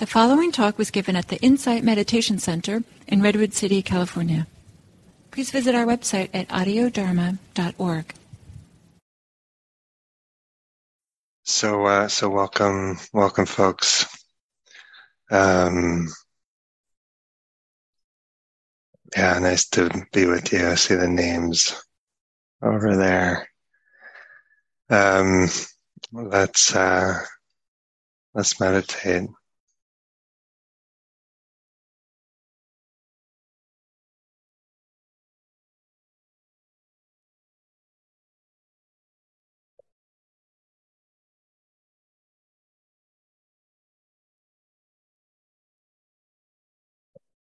The following talk was given at the Insight Meditation Center in Redwood City, California. Please visit our website at audiodharma.org. So, uh, so welcome, welcome, folks. Um, yeah, nice to be with you. I see the names over there. Um, let's uh, let's meditate.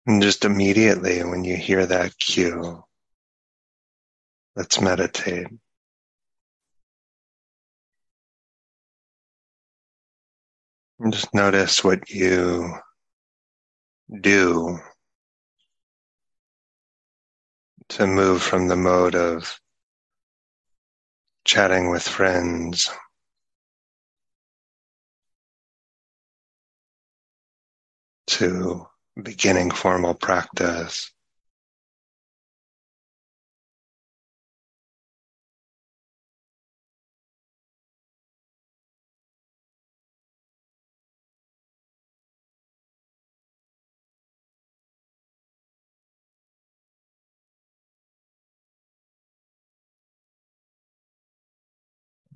And just immediately when you hear that cue, let's meditate. And just notice what you do to move from the mode of chatting with friends to beginning formal practice.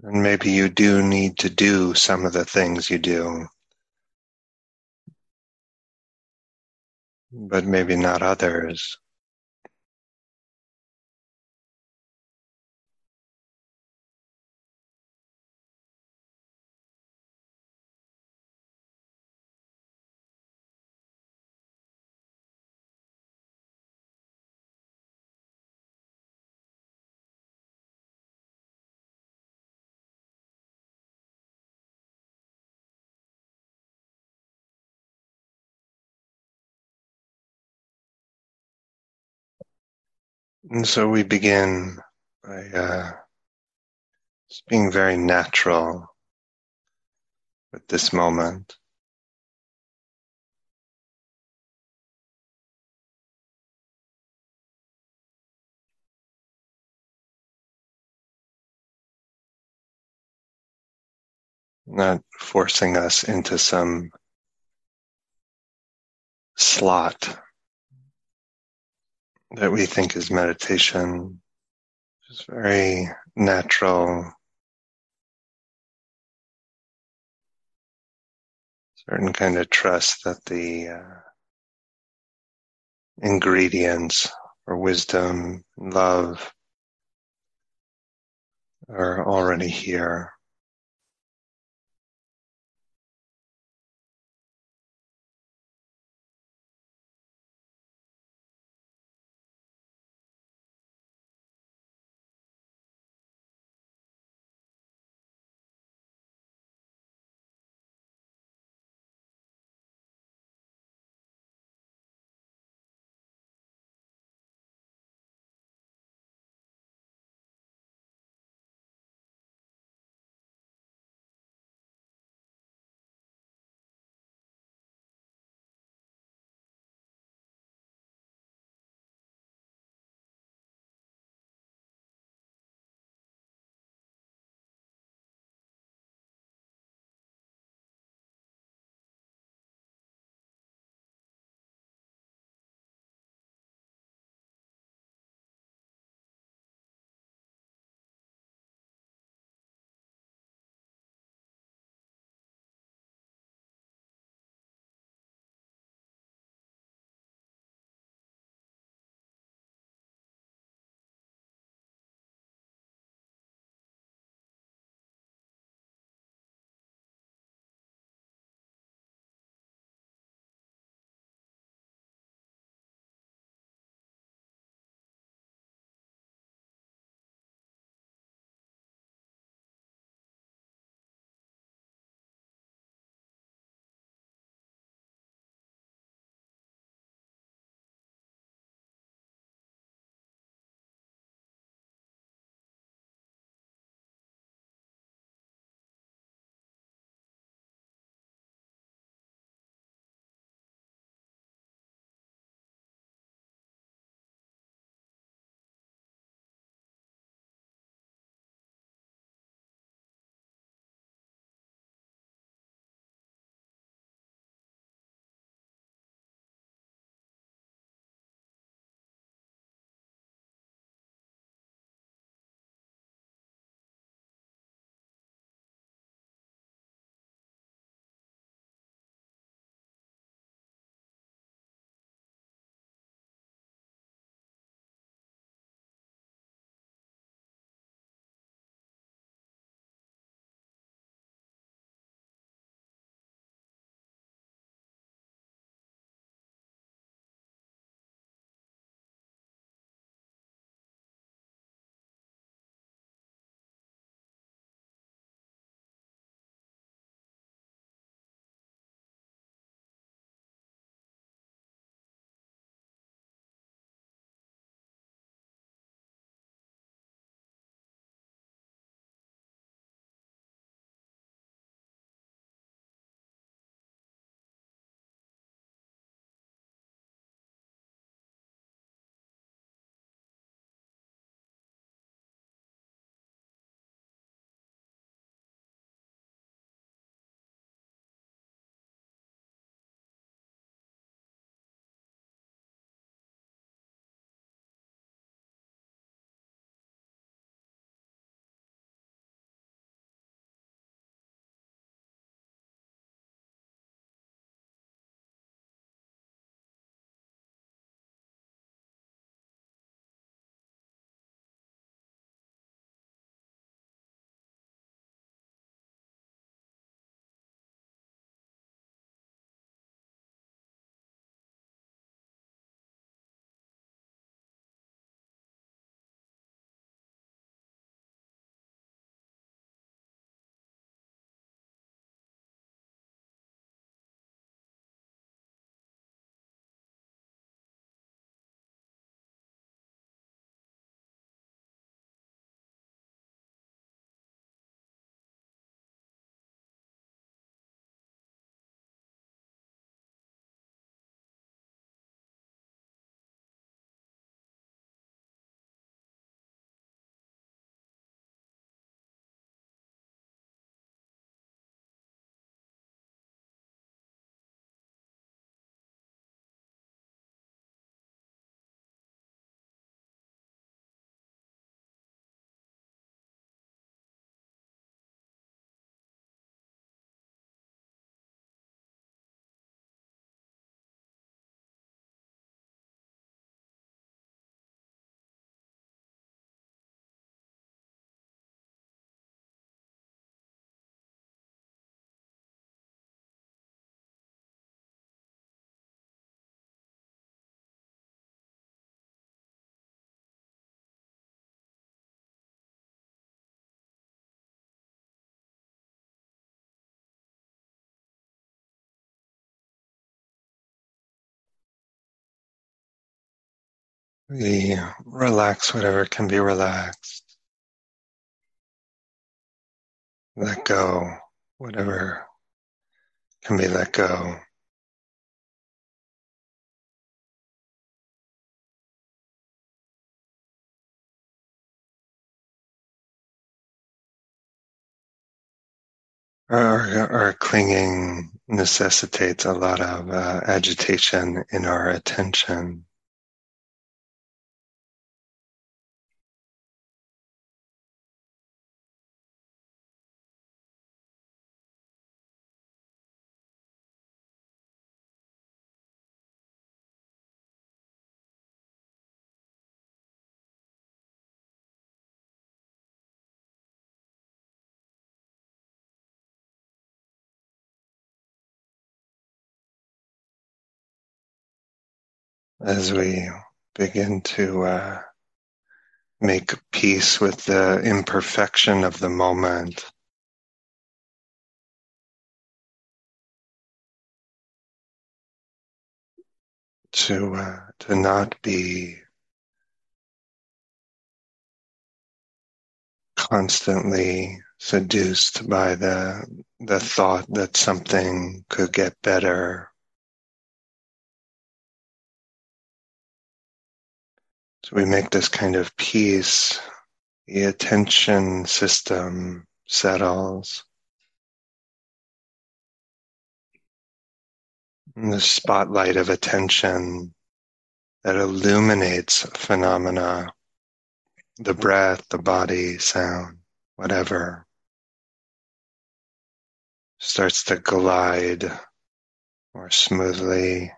And maybe you do need to do some of the things you do. But maybe not others. And so we begin by uh, just being very natural with this moment. Not forcing us into some slot that we think is meditation is very natural, certain kind of trust that the uh, ingredients for wisdom, love are already here. We relax whatever can be relaxed. Let go whatever can be let go. Our, our clinging necessitates a lot of uh, agitation in our attention. As we begin to uh, make peace with the imperfection of the moment. To uh, to not be constantly seduced by the the thought that something could get better So we make this kind of peace, the attention system settles. And the spotlight of attention that illuminates phenomena, the breath, the body, sound, whatever, starts to glide more smoothly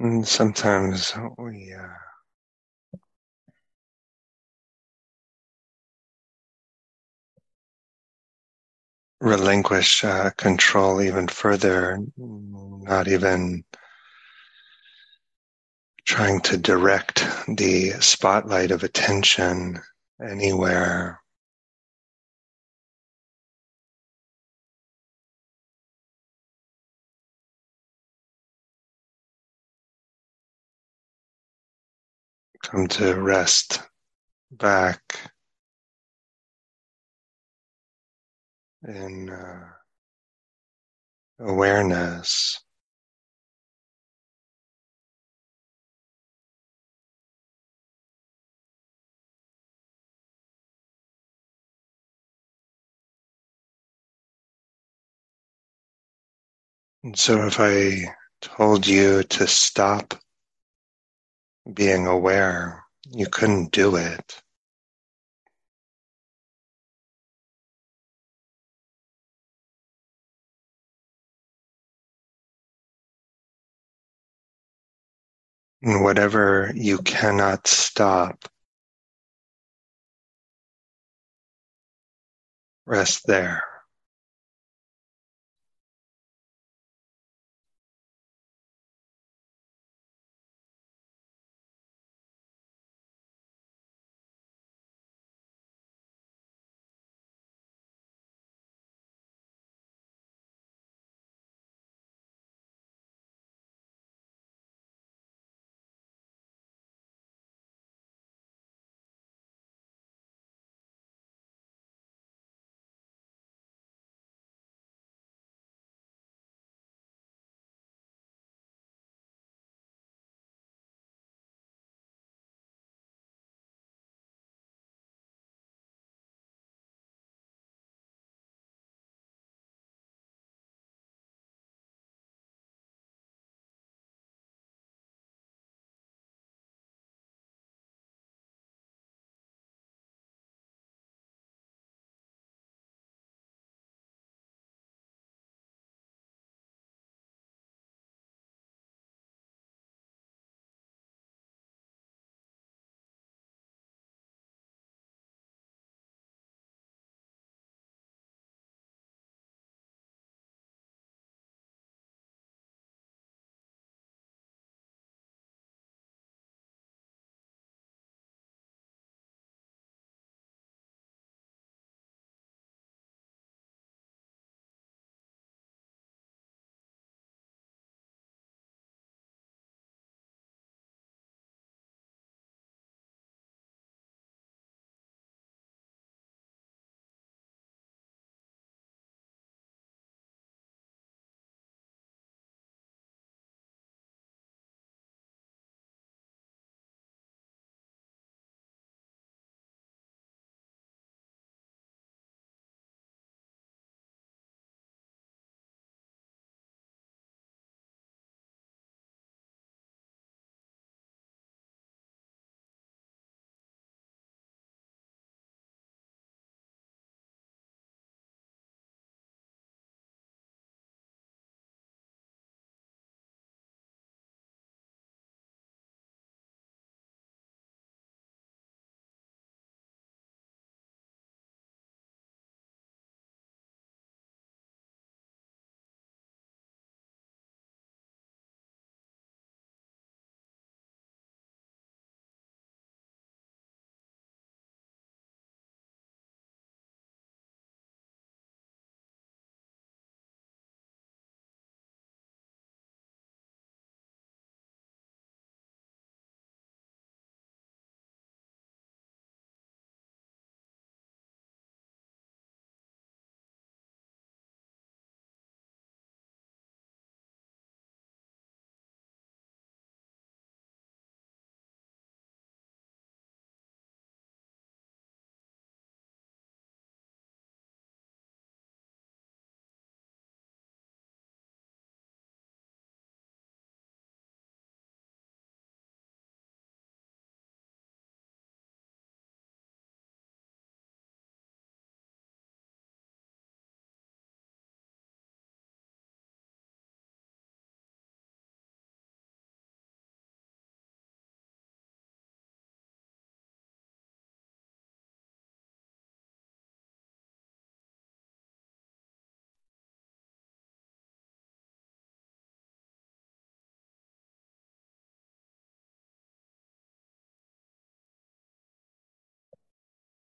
And sometimes we uh, relinquish uh, control even further, not even trying to direct the spotlight of attention anywhere. Come to rest back in uh, awareness. And so if I told you to stop being aware, you couldn't do it. And whatever you cannot stop, rest there.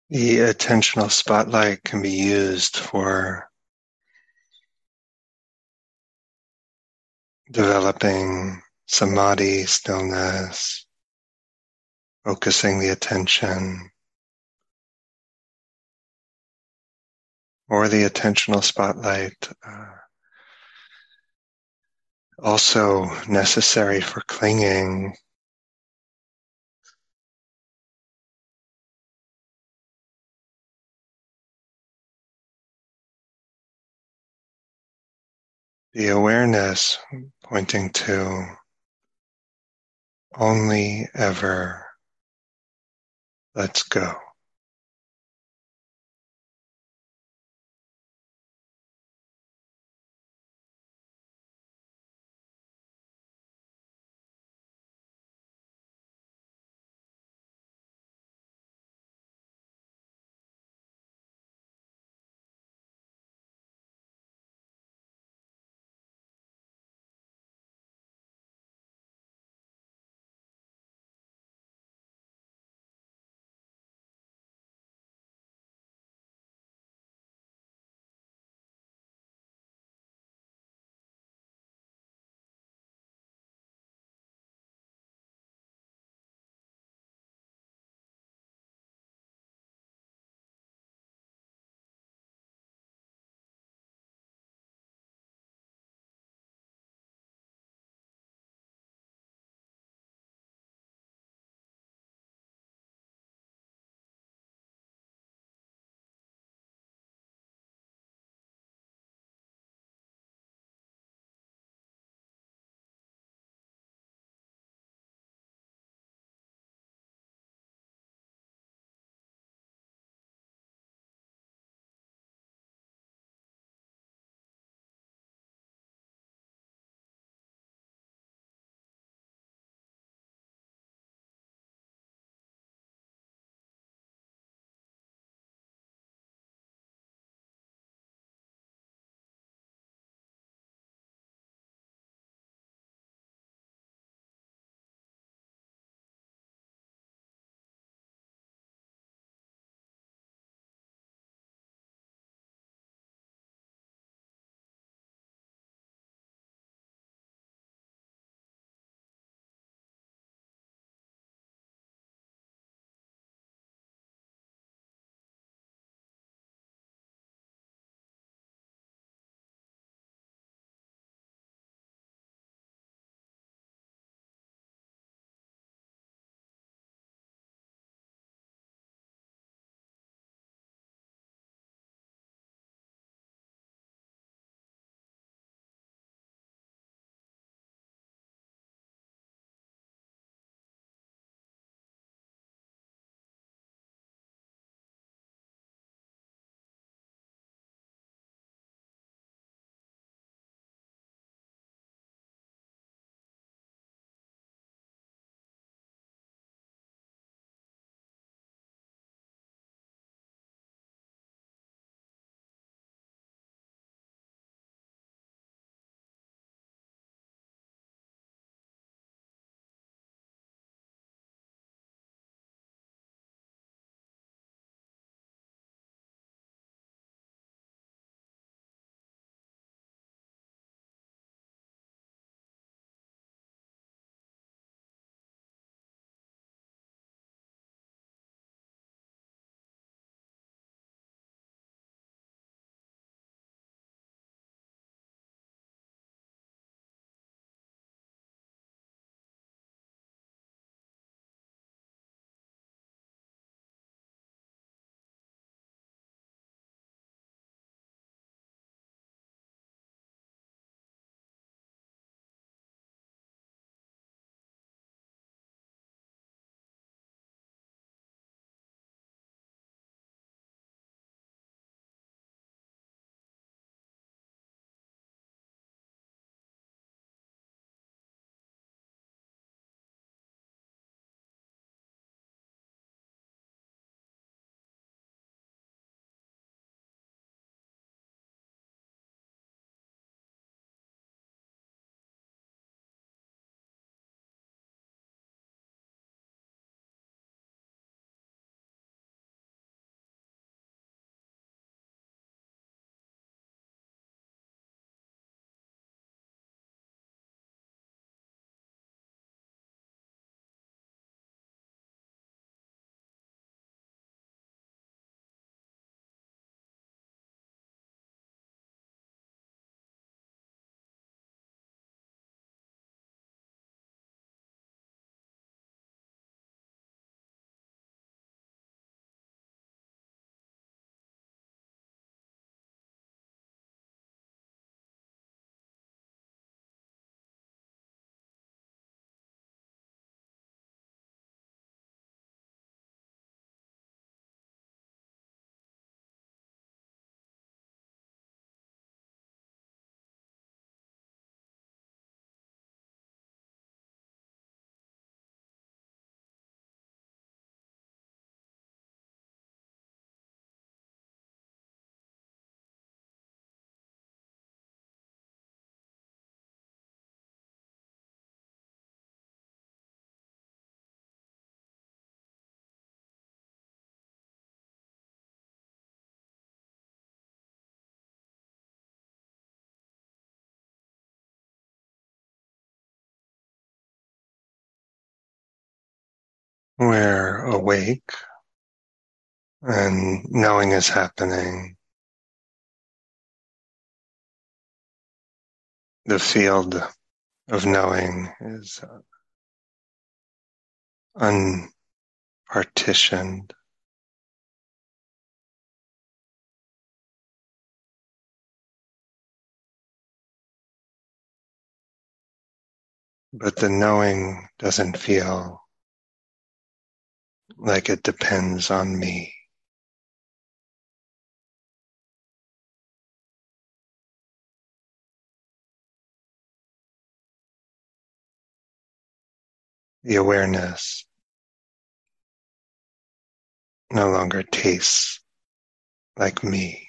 The attentional spotlight can be used for developing samadhi, stillness, focusing the attention, or the attentional spotlight. Uh, also necessary for clinging the awareness pointing to only ever let's go. We're awake and knowing is happening. The field of knowing is uh, unpartitioned. But the knowing doesn't feel like it depends on me. The awareness no longer tastes like me.